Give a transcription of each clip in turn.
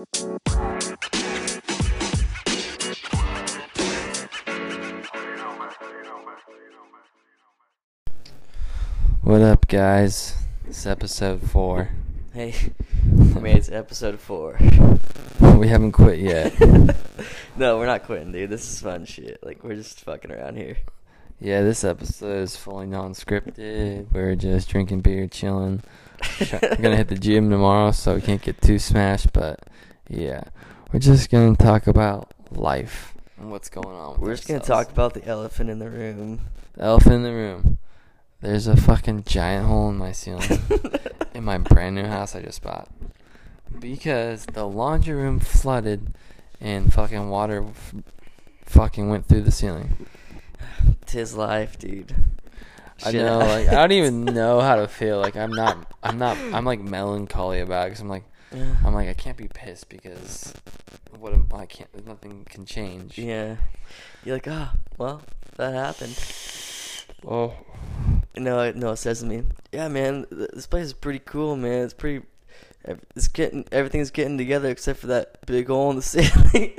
What up, guys? It's episode four. Hey, I mean, it's episode four. We haven't quit yet. no, we're not quitting, dude. This is fun shit. Like we're just fucking around here. Yeah, this episode is fully non-scripted. We're just drinking beer, chilling. We're gonna hit the gym tomorrow, so we can't get too smashed. But yeah, we're just gonna talk about life and what's going on. With We're just gonna ourselves. talk about the elephant in the room. the elephant in the room. There's a fucking giant hole in my ceiling in my brand new house I just bought because the laundry room flooded and fucking water f- fucking went through the ceiling. Tis life, dude. I Shit. know, like I don't even know how to feel. Like I'm not, I'm not, I'm like melancholy about it. Cause I'm like, Yeah. I'm like I can't be pissed because what am, I can't. Nothing can change. Yeah. You're like, ah, well, that happened. Oh, No, it- no, it says to me, yeah, man, this place is pretty cool, man. It's pretty. It's getting everything's getting together except for that big hole in the ceiling.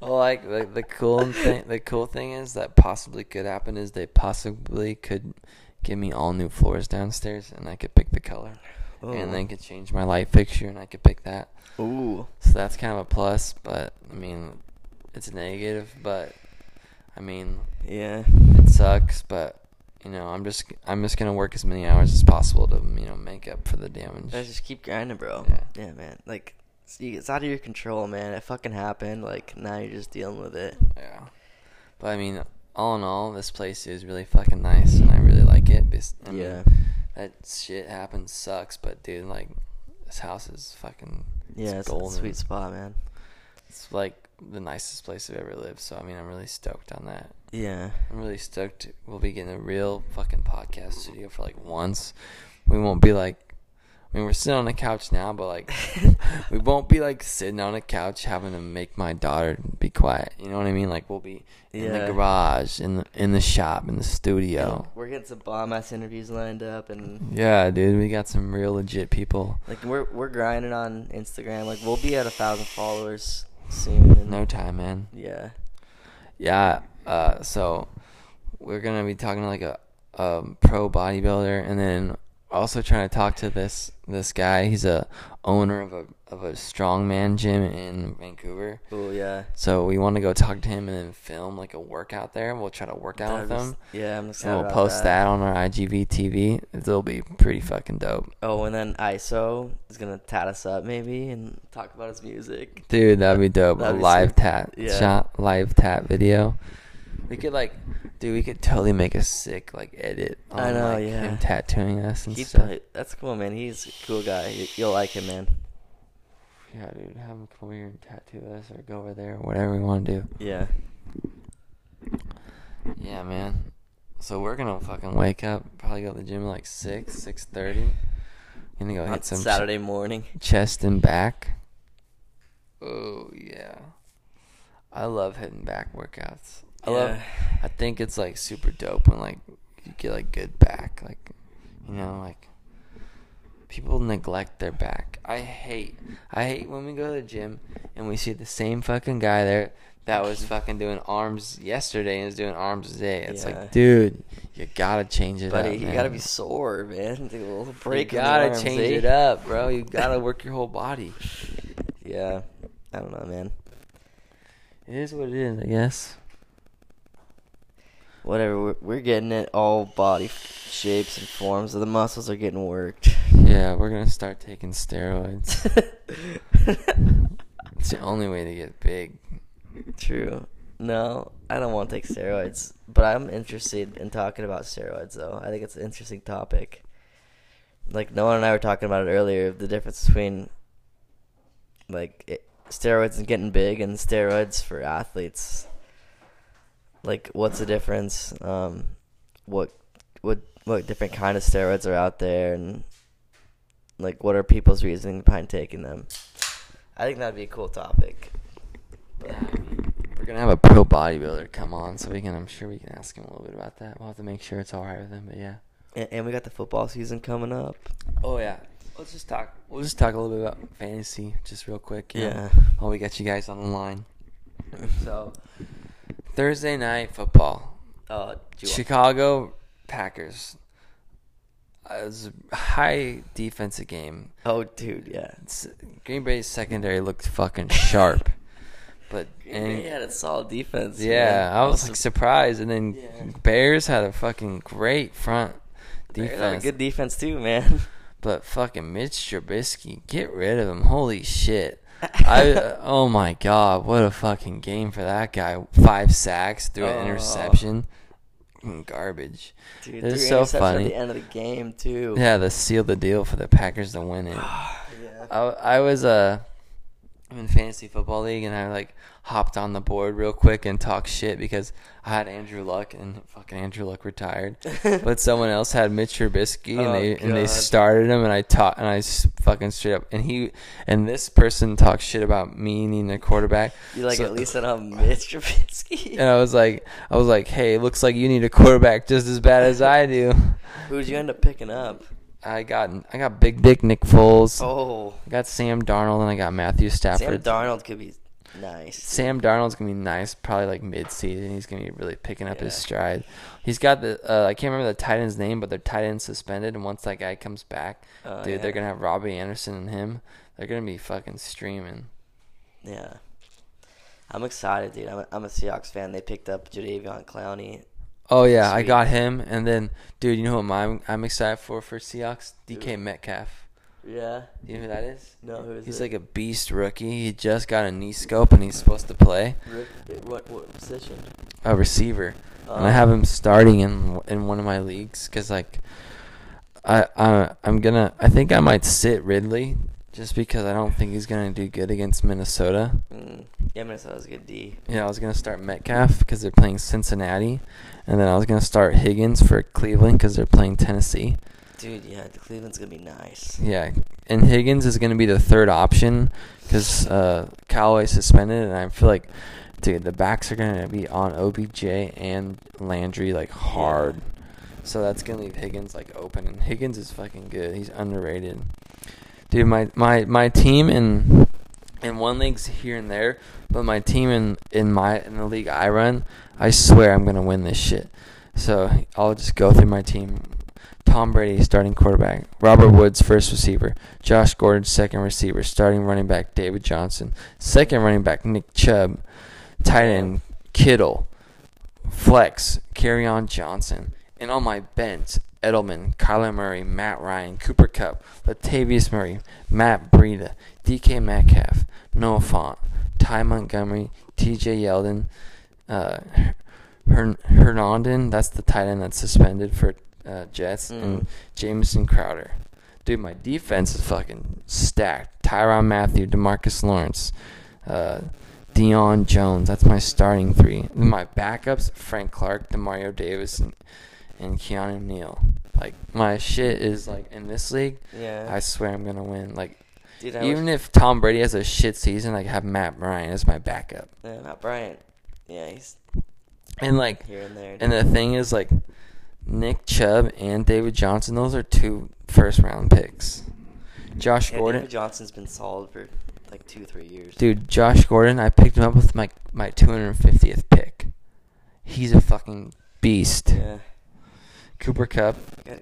well, like the the cool thing. The cool thing is that possibly could happen is they possibly could give me all new floors downstairs, and I could pick the color, and then could change my light fixture, and I could pick that. Ooh. So that's kind of a plus, but I mean, it's a negative. But I mean, Yeah. it sucks. But you know, I'm just I'm just gonna work as many hours as possible to you know make up for the damage. I just keep grinding, bro. Yeah. Yeah, man. Like, it's out of your control, man. It fucking happened. Like, now you're just dealing with it. Yeah, but I mean, all in all, this place is really fucking nice, and I really like it. I mean, Yeah. That shit happens sucks, but dude, like, this house is fucking Yeah, it's, golden. a sweet spot, man. It's like the nicest place I've ever lived. So I mean, I'm really stoked on that. Yeah. I'm really stoked. We'll be getting a real fucking podcast studio for like once. We won't be like, I mean, we're sitting on the couch now, but like, we won't be like sitting on a couch having to make my daughter be quiet. You know what I mean? Like, we'll be in the garage, in the in the shop, in the studio. We're getting some bomb ass interviews lined up, and Yeah, dude, we got some real legit people. like we're we're grinding on Instagram. Like, we'll be at a thousand followers soon. And No time, man. Yeah. Yeah. Uh, so we're gonna be talking to like a, a pro bodybuilder, and then also trying to talk to this this guy. He's a owner of a of a strongman gym in Vancouver. Oh yeah. So we want to go talk to him and then film like a workout there. We'll try to work out with him. Yeah, I'm excited. And we'll post that. on our IGV TV. It'll be pretty fucking dope. Oh, and then ISO is gonna tat us up maybe and talk about his music. Dude, that'd be dope. That'd a be live sick. tat Yeah. shot, live tat video. We could like, dude, we could totally make a sick like edit. On, I know, like, yeah. Him tattooing us and He's stuff. probably, that's cool, man. He's a cool guy. You- You'll like him, man. Yeah, dude, have him come over here and tattoo us or go over there, whatever we want to do. Yeah. Yeah, man. So we're gonna fucking wake up, probably go to the gym at like six, six thirty. Gonna go On hit some ch- Saturday morning. chest and back. Oh yeah, I love hitting back workouts. I love. I think it's like super dope when like you get like good back, like you know, like people neglect their back. I hate. I hate when we go to the gym and we see the same fucking guy there that was fucking doing arms yesterday and is doing arms today. It's Yeah. like, dude, you gotta change it Buddy, up. you gotta be sore, man. Take a little break. You gotta arms, change eh? it up, bro. You gotta work your whole body. Yeah. I don't know, man. It is what it is, I guess. Whatever. We're, we're getting it. All body f- shapes and forms of the muscles are getting worked. Yeah, we're gonna start taking steroids. It's the only way to get big. True. No, I don't want to take steroids, but I'm interested in talking about steroids, though. I think it's an interesting topic. Like Noah and I were talking about it earlier, the difference between like it, steroids and getting big and steroids for athletes. Like, what's the difference? Um, what what what different kind of steroids are out there, and like what are people's reasoning behind taking them? I think that'd be a cool topic. But- Yeah, I mean, we're gonna have a pro bodybuilder come on, so we can. I'm sure we can ask him a little bit about that. We'll have to make sure it's all right with him. But yeah. And, and we got the football season coming up. Oh yeah. let's just talk. We'll just talk a little bit about fantasy, just real quick. you know, Yeah. while we got you guys on the line. So, Thursday night football, want- Chicago Packers. Uh, it was a high defensive game. oh, dude, yeah. It's, Green Bay's secondary looked fucking sharp, but and yeah, a solid defense. yeah, man. I was like surprised. And then Yeah. Bears had a fucking great front Bears have a defense. good defense too, man. But fucking Mitch Trubisky, get rid of him. Holy shit. I oh my god, what a fucking game for that guy. Five sacks through an Oh. interception. Garbage. Dude, It's three so interceptions funny. At the end of the game too. Yeah, the seal the deal for the Packers to win it. yeah. I, I was uh I'm in fantasy football league and I like hopped on the board real quick and talked shit because I had Andrew Luck and fucking Andrew Luck retired, but someone else had Mitch Trubisky and Oh, they and they oh, started him and I taught and I fucking straight up and he and this person talked shit about me needing a quarterback. You like So- at least said I'm oh, Mitch Trubisky. and I was like I was like, hey, it looks like you need a quarterback just as bad as I do. Who'd you end up picking up? I got I got Big Dick Nick Foles. Oh, I got Sam Darnold and I got Matthew Stafford. Sam. Darnold could be nice. Sam Darnold's gonna be nice, probably like mid-season. He's gonna be really picking up his stride. He's got the uh, I can't remember the tight end's name, but their tight end suspended, and once that guy comes back, Oh, dude, yeah. they're gonna have Robby Anderson and him. They're gonna be fucking streaming. Yeah. I'm excited, dude. I'm a, I'm a Seahawks fan. They picked up Jadeveon Clowney. Oh yeah, I got him, and then dude, you know who I'm I'm excited for for Seahawks? DK? Metcalf. Yeah. You know who that is? No, who is He's it? like a beast rookie. He just got a knee scope, and he's supposed to play Rick, what what position? a receiver. and I Um, have him starting in in one of my leagues because like I I I'm gonna I think I might sit Ridley just because I don't think he's gonna do good against Minnesota. Mm, yeah, Minnesota's a good D. Yeah, I was gonna start Metcalf because they're playing Cincinnati, and then I was gonna start Higgins for Cleveland because they're playing Tennessee. Dude, yeah, the Cleveland's gonna be nice. Yeah, and Higgins is gonna be the third option because uh, Callaway suspended, and I feel like, dude, the backs are gonna be on OBJ and Landry like hard. So that's gonna leave Higgins like open, and Higgins is fucking good. He's underrated, dude. My my my team in in one league's here and there, but my team in in my in the league I run, I swear I'm gonna win this shit. So I'll just go through my team. Tom Brady, starting quarterback. Robert Woods, first receiver. Josh Gordon, second receiver. Starting running back, David Johnson. Second running back, Nick Chubb. Tight end, Kittle. Flex, on Johnson. And on my bench, Edelman, Kyler Murray, Matt Ryan, Cooper Kupp, Latavius Murray, Matt Breida, DK Metcalf, Noah Fant, Ty Montgomery, TJ Yeldon, uh, Hern- Hernandez, that's the tight end that's suspended for uh, Jets, and Mm. Jamison Crowder. Dude, my defense is fucking stacked. Tyrann Mathieu, Demarcus Lawrence, uh, Deion Jones. That's my starting three. And my backups: Frank Clark, Demario Davis, and, and Keanu Neal. Like my shit is like in this league. Yeah. I swear I'm gonna win. Like Dude, even if Tom Brady has a shit season, like have Matt Ryan as my backup. Yeah, Matt Bryant. Yeah, he's And like here and there. And the thing is, like, Nick Chubb and David Johnson, those are two first round picks. Josh yeah, Gordon, David Johnson's been solid for like two, three years. dude, Josh Gordon, I picked him up with my my 250th pick. He's a fucking beast. Yeah. Cooper Kupp, Got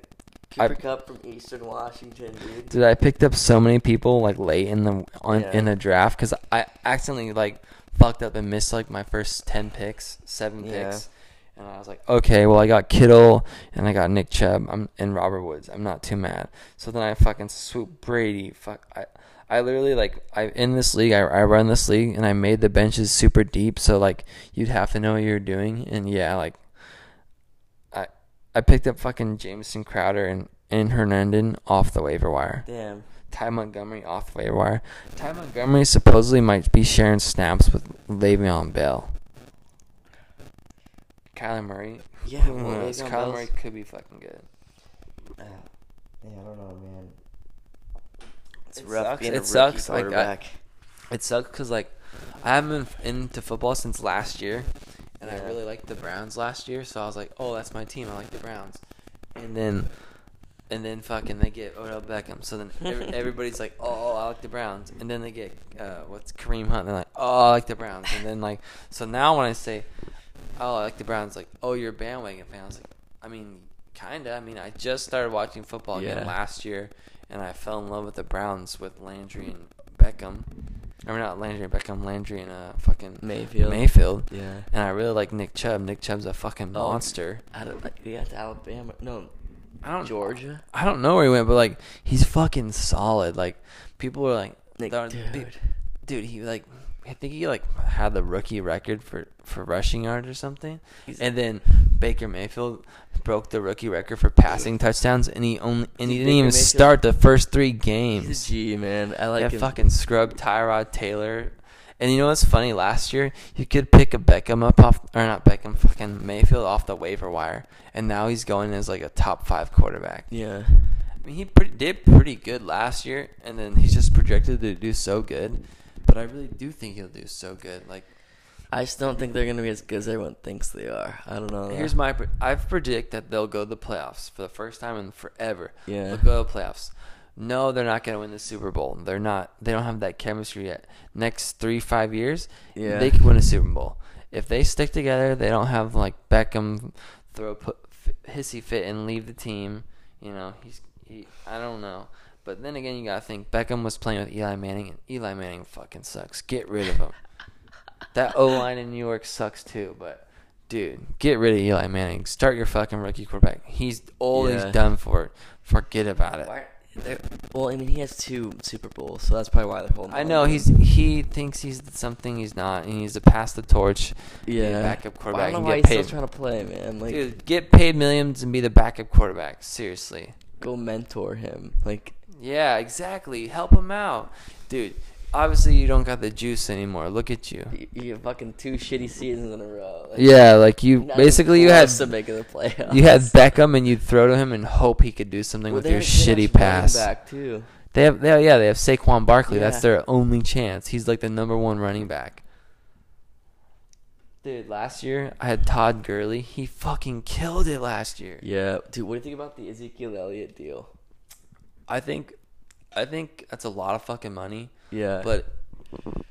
I- Cooper Kupp from Eastern Washington, dude. dude, I picked up so many people like late in the on, Yeah. in the draft because I accidentally like fucked up and missed like my first 10 picks, seven Yeah. picks. And I was like, okay, well, I got Kittle and I got Nick Chubb I'm, and Robert Woods. I'm not too mad. So then I fucking swoop Brady. Fuck, I, I literally like I in this league. I, I run this league and I made the benches super deep. So like you'd have to know what you're doing. And yeah, like I picked up fucking Jamison Crowder and and Hernandez off the waiver wire. Damn. Ty Montgomery off the waiver wire. Ty Montgomery supposedly might be sharing snaps with Le'Veon Bell. Kyler Murray. Yeah, Who well, knows? Kyler Bell's- Murray could be fucking good. Uh, yeah, I don't know, man. It's It rough sucks. being It a rookie sucks, like, I- It sucks because like I haven't been into football since last year, and I really liked the Browns last year. So I was like, oh, that's my team. I like the Browns. And then and then fucking they get Odell Beckham. So then every, everybody's like, oh, I like the Browns, and then they get uh, what's Kareem Hunt. And they're like, oh, I like the Browns, and then like, so now when I say, oh, I like the Browns, like, oh, you're a bandwagon fan. I was like, I mean, kinda. I mean, I just started watching football again Yeah. last year, and I fell in love with the Browns with Landry and Beckham. I mean, not Landry and Beckham, Landry and uh, fucking Mayfield. Mayfield. Yeah. And I really like Nick Chubb. Nick Chubb's a fucking Oh. monster. I don't like. Yeah, to Alabama. No, I don't Georgia. I don't know where he went, but like he's fucking solid. Like people were like, Nick, dude. dude, dude, he like I think he like had the rookie record for for rushing yards or something, and then Baker Mayfield broke the rookie record for passing touchdowns, and he only and he didn't Baker even Mayfield- start the first three He's games. a G man. I like yeah, him. fucking scrub Tyrod Taylor. And you know what's funny? Last year, you could pick a Beckham up off, or not Beckham, fucking Mayfield off the waiver wire, and now he's going as like a top five quarterback. Yeah. I mean, he pretty, did pretty good last year, and then he's just projected to do so good. But I really do think he'll do so good. Like, I just don't think they're gonna be as good as everyone thinks they are. I don't know. here's my pre- I predict that they'll go to the playoffs for the first time in forever. Yeah. They'll go to the playoffs. No, they're not going to win the Super Bowl. They're not. They don't have that chemistry yet. Next three five years, Yeah. they could win a Super Bowl if they stick together. They don't have like Beckham throw put f- hissy fit and leave the team. You know, he's he. I don't know. But then again, you gotta think Beckham was playing with Eli Manning, and Eli Manning fucking sucks. Get rid of him. that O line in New York sucks too. But dude, get rid of Eli Manning. Start your fucking rookie quarterback. He's old. Yeah. He's done for. it. Forget about it. Why- well, I mean, he has two Super Bowls, so that's probably why they're holding. I know he's he thinks he's something he's not. He needs to pass the torch. yeah backup quarterback I don't know why he's paid. still trying to play, man. Like, Dude, get paid millions and be the backup quarterback. Seriously. go mentor him. Like, Yeah, exactly. Help him out, dude. Obviously, you don't got the juice anymore. Look at you. you, you have fucking two shitty seasons in a row. Like, Yeah, like you basically you had to making the playoffs. you had Beckham and you'd throw to him and hope he could do something Well, with your have- they have shitty pass. Back too. They have, they have, yeah, they have Saquon Barkley. That's their only chance. He's like the number one running back. Dude, last year I had Todd Gurley. He fucking killed it last year. Yeah, dude. What do you think about the Ezekiel Elliott deal? I think, I think that's a lot of fucking money. Yeah, But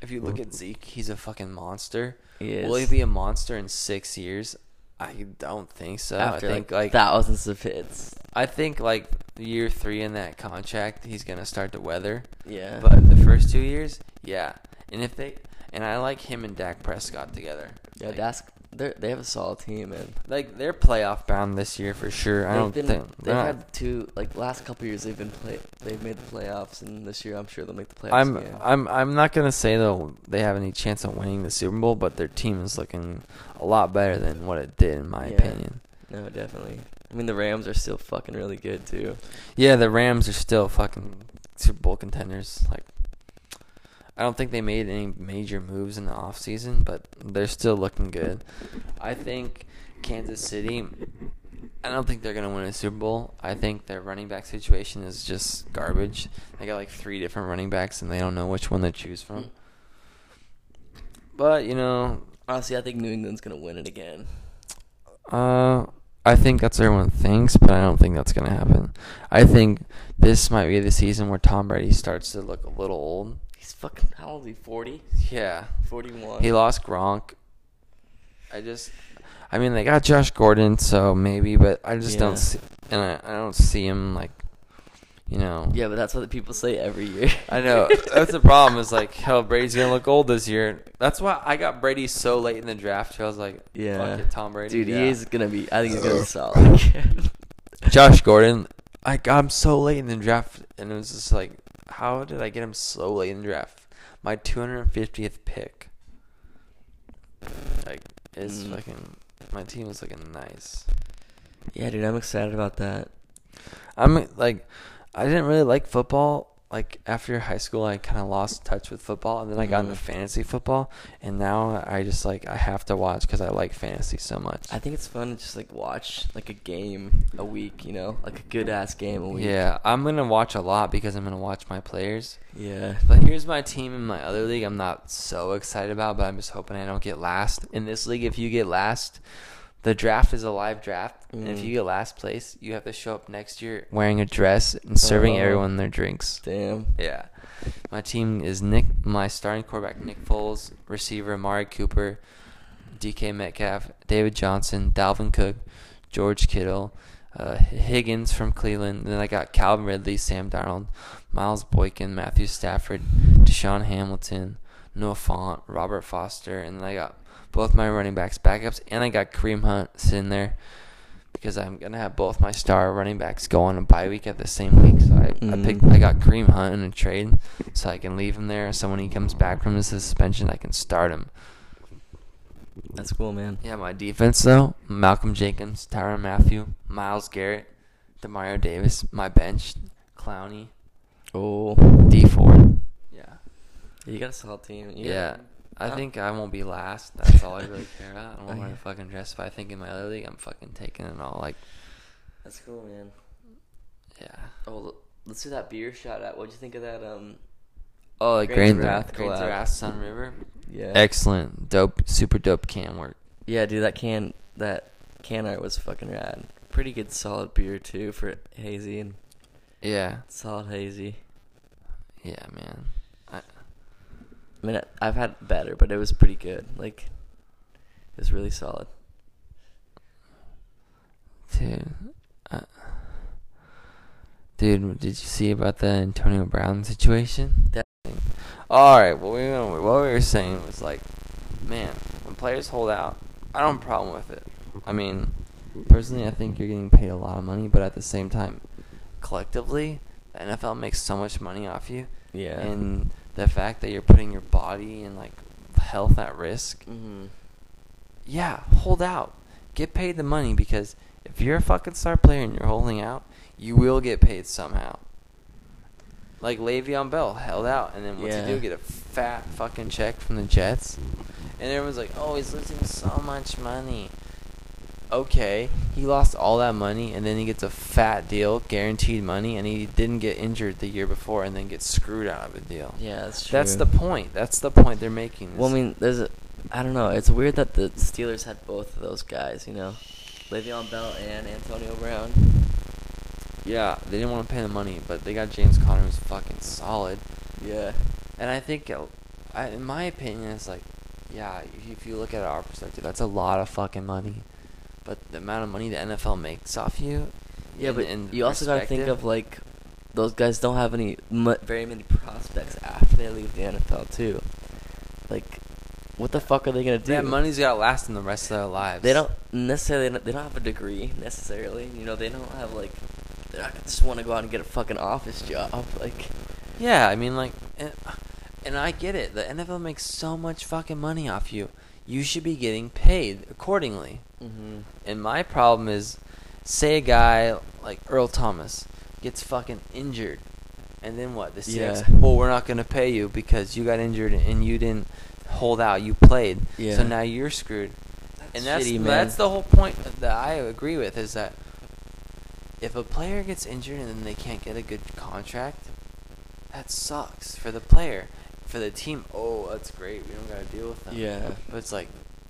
if you look at Zeke, he's a fucking monster. He Will he be a monster in six years? I don't think so. after I think like, like, thousands of hits. I think like year three in that contract, he's gonna start to weather. Yeah, But the first two years, yeah. And if they and I like him and Dak Prescott together. yeah, like, that's they they have a solid team, man. like they're playoff bound this year for sure. I They've don't been, think they've not- had two like last couple years. They've been play. They've made the playoffs, and this year I'm sure they'll make the playoffs I'm again. I'm I'm not gonna say though they have any chance of winning the Super Bowl, but their team is looking a lot better than what it did in my Yeah. opinion. no, definitely. I mean, the Rams are still fucking really good too. Yeah, the Rams are still fucking Super Bowl contenders. Like, I don't think they made any major moves in the offseason, but they're still looking good. I think Kansas City, I don't think they're going to win a Super Bowl. I think their running back situation is just garbage. They got like three different running backs, and they don't know which one to choose from. But, you know, Honestly, I think New England's gonna win it again. Uh, I think that's what everyone thinks, but I don't think that's gonna happen. I think this might be the season where Tom Brady starts to look a little old. He's fucking how old is he? 40? Yeah, 41. he lost Gronk. I just, I mean, they got Josh Gordon, so maybe, but I just Yeah. don't see, and I, I don't see him like, you know. Yeah, but that's what the people say every year. I know that's the problem. Is like, hell, Brady's gonna look old this year. That's why I got Brady so late in the draft. I was like, Yeah. fuck it, Tom Brady. Dude, yeah. he is gonna be. I think he's gonna be solid. Josh Gordon, I got him so late in the draft, and it was just like, how did I get him so late in the draft? My 250th pick. Like, is Mm. fucking. My team is looking nice. yeah, dude, I'm excited about that. I'm like, I didn't really like football. Like after high school, I kind of lost touch with football, and then I got into Mhm. fantasy football, and now I just like I have to watch because I like fantasy so much. I think it's fun to just like watch like a game a week, you know, like a good ass game a week. Yeah, I'm gonna watch a lot because I'm gonna watch my players. Yeah. But here's my team in my other league. I'm not so excited about, but I'm just hoping I don't get last in this league. If you get last, the draft is a live draft, and if Mm. you get last place, you have to show up next year wearing a dress and serving Oh. everyone their drinks. Damn. Yeah. My team is Nick, my starting quarterback Nick Foles, receiver Amari Cooper, DK Metcalf, David Johnson, Dalvin Cook, George Kittle, uh, Higgins from Cleveland. Then I got Calvin Ridley, Sam Darnold, Miles Boykin, Matthew Stafford, DaeSean Hamilton, Noah Fant, Robert Foster, and then I got both my running backs backups, and I got Kareem Hunt sitting there because I'm gonna have both my star running backs go on a bye week at the same week. So I, I Mhm. picked I got Kareem Hunt in a trade, so I can leave him there. So when he comes back from his suspension, I can start him. That's cool, man. Yeah, my defense though: Malcolm Jenkins, Tyrann Mathieu, Myles Garrett, Demario Davis. My bench: Clowney, Oh. Dee Ford. Yeah, You got a solid team. You yeah. got- I uh, think I won't be last. That's all I really care about. I don't want to fucking dress. If I think in my other league, I'm fucking taking it all. Like, That's cool, man. yeah. Oh, let's do that beer shot at. What'd you think of that? Um. Oh, like of Wrath, of. Wrath, Sun River. Yeah. Excellent, dope, super dope can work. Yeah, dude, that can that can art was fucking rad. Pretty good, solid beer too for hazy and Yeah, solid hazy. yeah, man. I, mean, I've had better, but it was pretty good. Like, it was really solid. dude, uh, dude, did you see about the Antonio Brown situation? That- All right, well, we what we were saying was like, man, when players hold out, I don't have a problem with it. I mean, personally, I think you're getting paid a lot of money, but at the same time, collectively, the NFL makes so much money off you. Yeah. and the fact that you're putting your body and like health at risk? Hmm yeah hold out. Get paid the money because if you're a fucking star player and you're holding out you will get paid somehow. Like Le'Veon Bell held out and then what Yeah. he do? Get a fat fucking check from the Jets? And everyone's like oh he's losing so much money okay he lost all that money and then he gets a fat deal guaranteed money and he didn't get injured the year before and then gets screwed out of a deal Yeah, that's true. that's the point. That's the point they're making. Well, I mean, there's a. I don't know. It's weird that the Steelers had both of those guys. You know, Le'Veon Bell and Antonio Brown. yeah, they didn't want to pay the money, but they got James Conner, who's fucking solid. Yeah. And I think, uh, I, in my opinion, it's like, yeah, if you look at our perspective, that's a lot of fucking money. But the amount of money the NFL makes off you, Yeah, in- but in you also gotta think of like those guys don't have any very many prospects after they leave the NFL too. Like, what the fuck are they gonna do? that money's gotta last them the rest of their lives. They don't necessarily. They don't have a degree necessarily. You know, they don't have like. They just want to go out and get a fucking office job. Like, Yeah, I mean, like, and, and I get it. The NFL makes so much fucking money off you. You should be getting paid accordingly. mm-hmm. And my problem is, say a guy like Earl Thomas gets fucking injured, and then what? The Yeah. well, we're not gonna pay you because you got injured and you didn't hold out. You played, Yeah. so now you're screwed. and that's shitty, man. that's the whole point that I agree with is that if a player gets injured and then they can't get a good contract, that sucks for the player. For the team, oh, that's great. We don't gotta deal with them. Yeah. but it's like,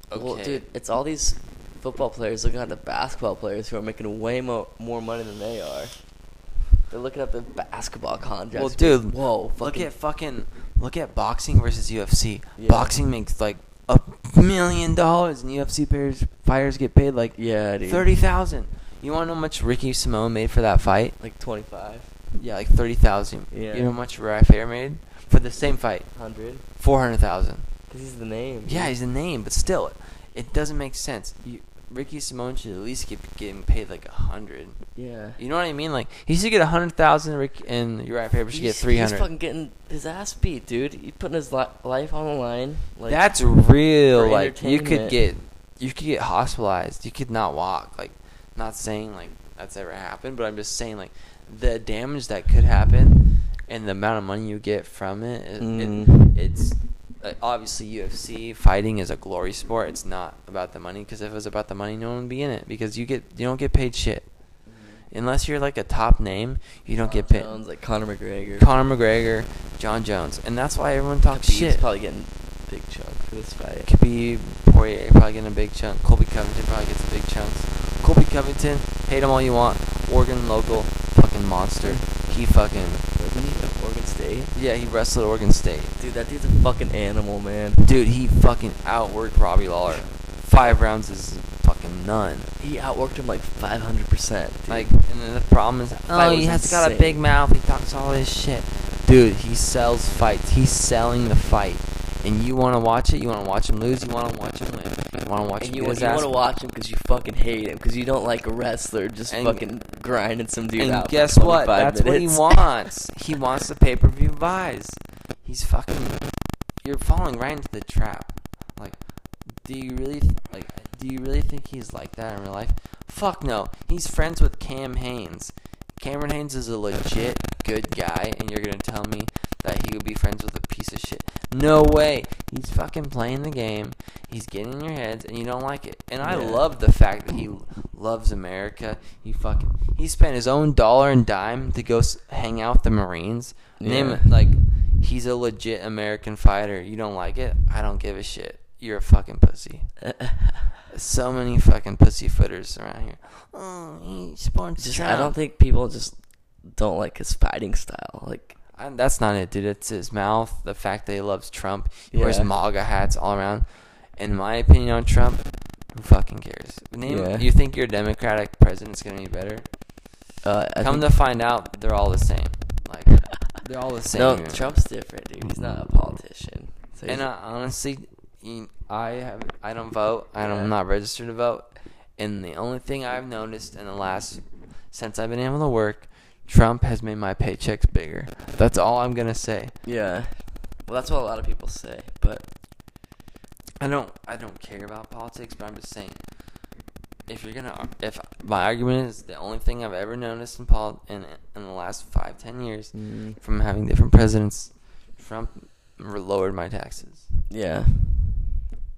okay, Well, dude, it's all these football players looking at the basketball players who are making way more more money than they are. They're looking at the basketball contracts. Well, dude, whoa, look at fucking look at boxing versus UFC. Yeah. Boxing makes like a million dollars, and UFC players fighters get paid like yeah, dude, thirty thousand. You want to know how much Ricky Simón made for that fight? like twenty five, Yeah, like thirty thousand. Yeah. You know how much Urijah Faber made for the same fight? hundred, Four hundred thousand. because he's the name. Yeah, he's the name, but still, it doesn't make sense. You, Ricky Simón should at least get getting paid like a hundred. yeah. You know what I mean? Like he should get a hundred thousand, Rick and Urijah Faber should get three hundred. He's fucking getting his ass beat, dude. He's putting his li- life on the line. Like, That's real. Like you could get, you could get hospitalized. You could not walk. Like, not saying like that's ever happened, but I'm just saying like the damage that could happen and the amount of money you get from it. it, Mhm. it it's uh, obviously UFC fighting is a glory sport. It's not about the money because if it was about the money, no one would be in it because you get you don't get paid shit unless you're like a top name. You don't get paid. Jones, like Conor McGregor. Conor McGregor, Jon Jones, and that's why everyone talks Khabib's shit. probably getting big chunk. for this fight. Khabib, Poirier probably getting a big chunk. Colby Covington probably gets a big chunks. Colby Covington, hate him all you want. Oregon local, fucking monster. He fucking Wasn't he at Oregon State? yeah, he wrestled at Oregon State. Dude, that dude's a fucking animal, man. Dude, he fucking outworked Robbie Lawler. Five rounds is fucking none. He outworked him like 500%. Like, and then the problem is, oh, he was has got a big mouth. He talks all this shit. Dude, he sells fights. He's selling the fight. And you want to watch it? You want to watch him lose? You want to watch him win? You want to watch and him you, you want to watch him because you fucking hate him because you don't like a wrestler just And- fucking grinding some dude and out. guess what? 25 That's what he wants. he wants the pay per view buys. He's fucking. You're falling right into the trap. Like, do you really like? Do you really think he's like that in real life? Fuck no. He's friends with Cam Hanes. Cameron Hanes is a legit good guy, and you're gonna tell me that he would be friends with a piece of shit? No way. He's fucking playing the game. He's getting in your heads, and you don't like it. And I Yeah. love the fact that he loves America. He fucking he spent his own dollar and dime to go hang out with the Marines. Yeah. it like he's a legit American fighter. You don't like it? I don't give a shit. You're a fucking pussy. So many fucking pussyfooters around here. Oh, he just, I don't think people just don't like his fighting style. Like, I, that's not it, dude. It's his mouth. The fact that he loves Trump. He wears MAGA hats all around. In my opinion on Trump, who fucking cares? Name, Yeah. You think your Democratic president's gonna be better? uh, Come to find out, they're all the same. Like they're all the same. no, here. Trump's different, dude. He's not a politician. So And uh, honestly, I have I don't vote. I don't, Yeah. I'm not registered to vote. And the only thing I've noticed in the last since I've been able to work, Trump has made my paychecks bigger. That's all I'm gonna say. yeah. Well, that's what a lot of people say, but I don't I don't care about politics, but I'm just saying if you're gonna if my argument is the only thing I've ever noticed in pol in in the last five ten years mm, from having different presidents, Trump lowered my taxes. yeah.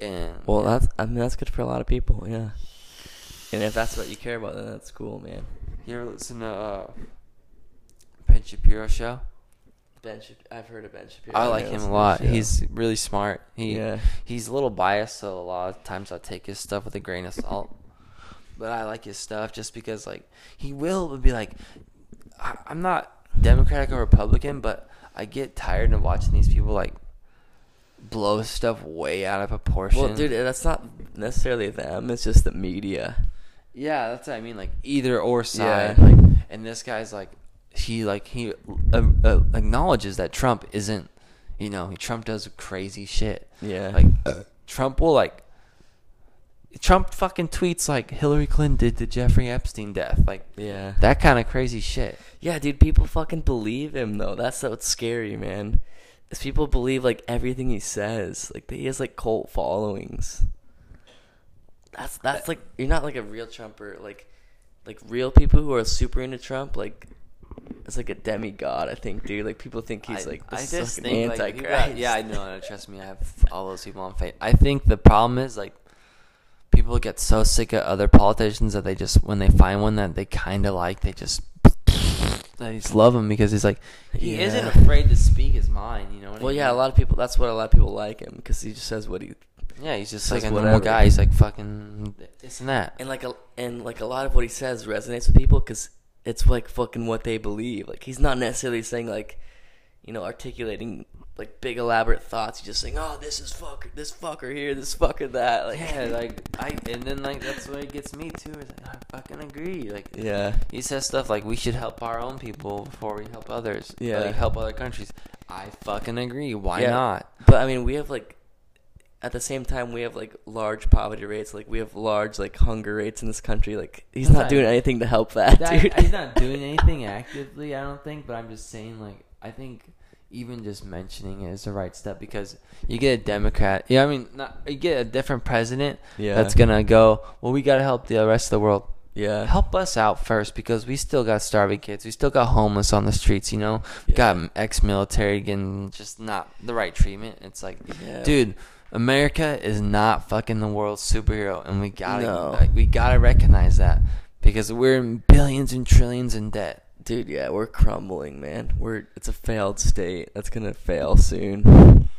And Well, yeah. that's I mean that's good for a lot of people, yeah. And if that's what you care about, then that's cool, man. you ever listen to uh, Shapiro show? Ben, Shap- I've heard of Ben Shapiro. I Yeah, like him a lot. He's really smart. He Yeah. he's a little biased, so a lot of times I take his stuff with a grain of salt. But I like his stuff just because, like, he will be like, I, I'm not Democratic or Republican, but I get tired of watching these people like blow stuff way out of proportion. Well, dude, that's not necessarily them. It's just the media. Yeah, that's what I mean. Like either or side. Yeah. Like, and this guy's like, he like he uh, uh, acknowledges that Trump isn't, you know, Trump does crazy shit. Yeah. Like Trump will like. Trump fucking tweets like Hillary Clinton did to Jeffrey Epstein death, like Yeah. that kind of crazy shit. Yeah, dude, people fucking believe him though. That's what's scary, man. Is people believe like everything he says. Like he has like cult followings. That's that's like you're not like a real Trumper. Like like real people who are super into Trump. Like it's like a demigod. I think, dude. Like people think he's I- like I this just fucking think, like, got- yeah, I know. no, Trust me, I have all those people on faith. I think the problem is like people get so sick of other politicians that they just when they find one that they kind of like, they just they just love him because he's like he isn't afraid to speak his mind. You know what I Well, mean? yeah, a lot of people. That's what a lot of people like him because he just says what he Yeah, he's just like a normal guy. He's like fucking this and that. and like a and like a lot of what he says resonates with people because it's like fucking what they believe. Like he's not necessarily saying like, you know, articulating like big elaborate thoughts. He's just saying, oh, this is fucker, this fucker here, this fucker that. Like, Yeah, like I and then like that's what it gets me too. Is like, I fucking agree. Like yeah, He says stuff like we should help our own people before we help others. Yeah. Like help other countries. I fucking agree. Why Yeah. not? But I mean, we have like. At the same time, we have like large poverty rates. Like we have large like hunger rates in this country. Like he's not- doing anything to help that, That- dude. he's not doing anything actively, I don't think, but I'm just saying like I think even just mentioning it is the right step because you get a Democrat. Yeah, I mean, not, you get a different president Yeah. that's gonna go. Well, we gotta help the rest of the world. Yeah. Help us out first because we still got starving kids. We still got homeless on the streets. You know, we Yeah. got ex-military getting just not the right treatment. It's like, Yeah. dude, America is not fucking the world's superhero, and we gotta No. like, we gotta recognize that because we're in billions and trillions in debt. Dude, yeah, we're crumbling, man. We're it's a failed state that's gonna fail soon.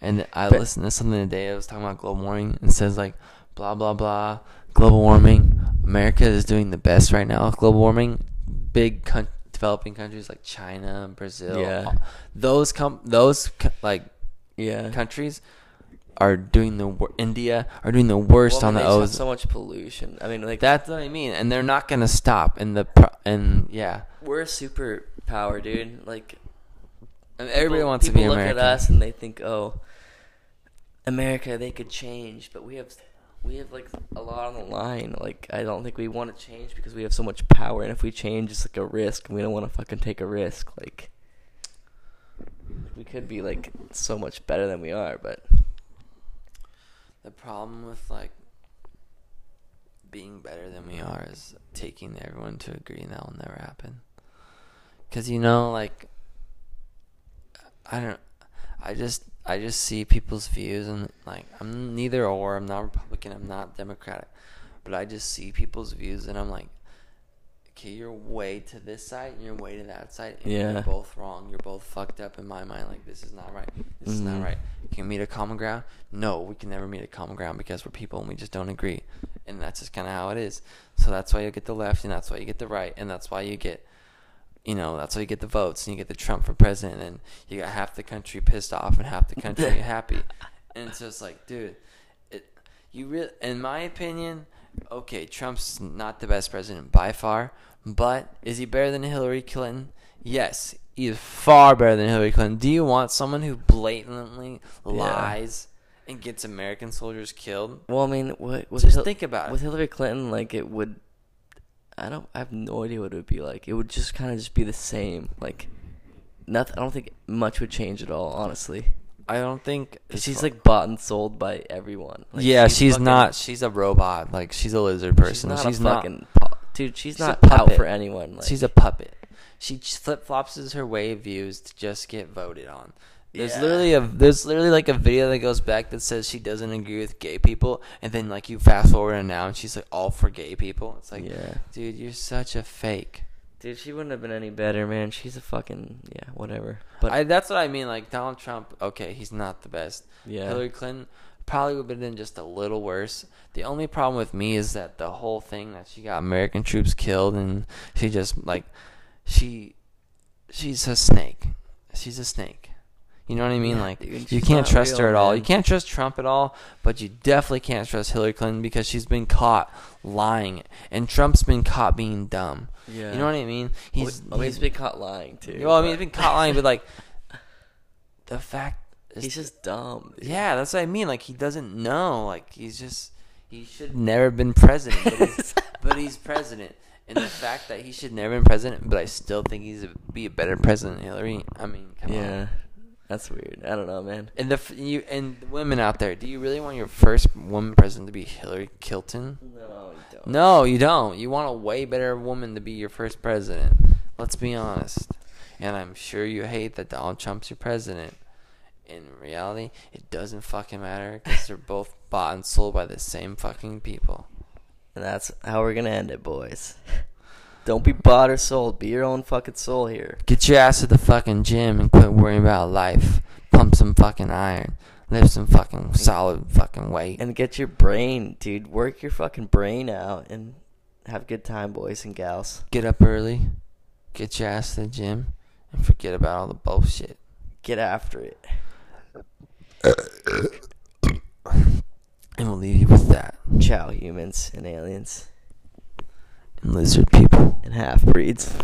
And I But- listened to something today. I was talking about global warming. and It says like, blah blah blah, global warming. America is doing the best right now with global warming. Big con- developing countries like China, Brazil, Yeah. all- those com- those co- like Yeah. countries are doing the wor- India are doing the worst Well, I on mean, the ozone. so much pollution. I mean, like That's what I mean, and they're not gonna stop. And the pro- and yeah, we're a superpower, dude. Like and everybody people- wants to be people American. look at us and they think, oh, America, they could change, but we have we have like a lot on the line. Like I don't think we want to change because we have so much power, and if we change, it's like a risk, and we don't want to fucking take a risk. Like we could be like so much better than we are, but The problem with like being better than we are is taking everyone to agree, and that will never happen. Cause you know, like, I don't, I just, I just see people's views, and like, I'm neither or. I'm not Republican. I'm not Democratic, but I just see people's views, and I'm like, okay, you're way to this side, and you're way to that side, and Yeah. you're both wrong. You're both fucked up in my mind. Like, this is not right. This is not Mhm. right. Can we meet a common ground? No, we can never meet a common ground because we're people and we just don't agree. And that's just kind of how it is. So that's why you get the left and that's why you get the right and that's why you get, you know, that's why you get the votes and you get the Trump for president and you got half the country pissed off and half the country happy. And it's just like, dude, it, you really, in my opinion, okay, Trump's not the best president by far, but is he better than Hillary Clinton? Yes, he is far better than Hillary Clinton. Do you want someone who blatantly Yeah. lies and gets American soldiers killed? well, I mean, what, Just Hil- think about it. with Hillary Clinton, like it would. I don't. I have no idea what it would be like. It would just kind of just be the same. Like nothing. I don't think much would change at all. Honestly. I don't think 'Cause she's like bought and sold by everyone. Like, yeah, she's, fucking- not. She's a robot. Like she's a lizard person. She's not She's a not. fucking pu- dude. She's, she's a not out puppet. for anyone. Like, she's a puppet. She flip flops her way of views to just get voted on. There's Yeah. literally a there's literally like a video that goes back that says she doesn't agree with gay people, and then like you fast forward and now and she's like all for gay people. It's like, yeah, dude, you're such a fake. dude. She wouldn't have been any better, man. She's a fucking yeah, whatever. But I, that's what I mean. Like Donald Trump, okay, he's not the best. yeah, Hillary Clinton probably would have been just a little worse. The only problem with me is that the whole thing that she got American troops killed and she just like she she's a snake. She's a snake. You know what I mean? Yeah, like dude, you can't trust her at all. man. You can't trust Trump at all, but you definitely can't trust Hillary Clinton because she's been caught lying and Trump's been caught being dumb. yeah. You know what I mean? He's, He's he's been caught lying too. well, I mean, he's been caught lying, but like the fact is he's just dumb. dude. yeah, that's what I mean. Like he doesn't know. Like he's just he should never been president, but he's, but he's president. And the fact that he should never been president, but I still think he's a, be a better president than Hillary. I mean, come yeah, on. That's weird. I don't know, man. And the f- you and the women out there, do you really want your first woman president to be Hillary Clinton? No, you don't. No, you don't. You want a way better woman to be your first president. Let's be honest. And I'm sure you hate that Donald Trump's your president. In reality, it doesn't fucking matter because they're both bought and sold by the same fucking people. And that's how we're gonna end it, boys. Don't be bought or sold. Be your own fucking soul here. Get your ass to the fucking gym and quit worrying about life. Pump some fucking iron. Lift some fucking solid fucking weight. And get your brain, dude. Work your fucking brain out and have a good time, boys and gals. Get up early. Get your ass to the gym. And forget about all the bullshit. Get after it. And we'll leave you with that. Ciao, humans and aliens lizard people. and half breeds.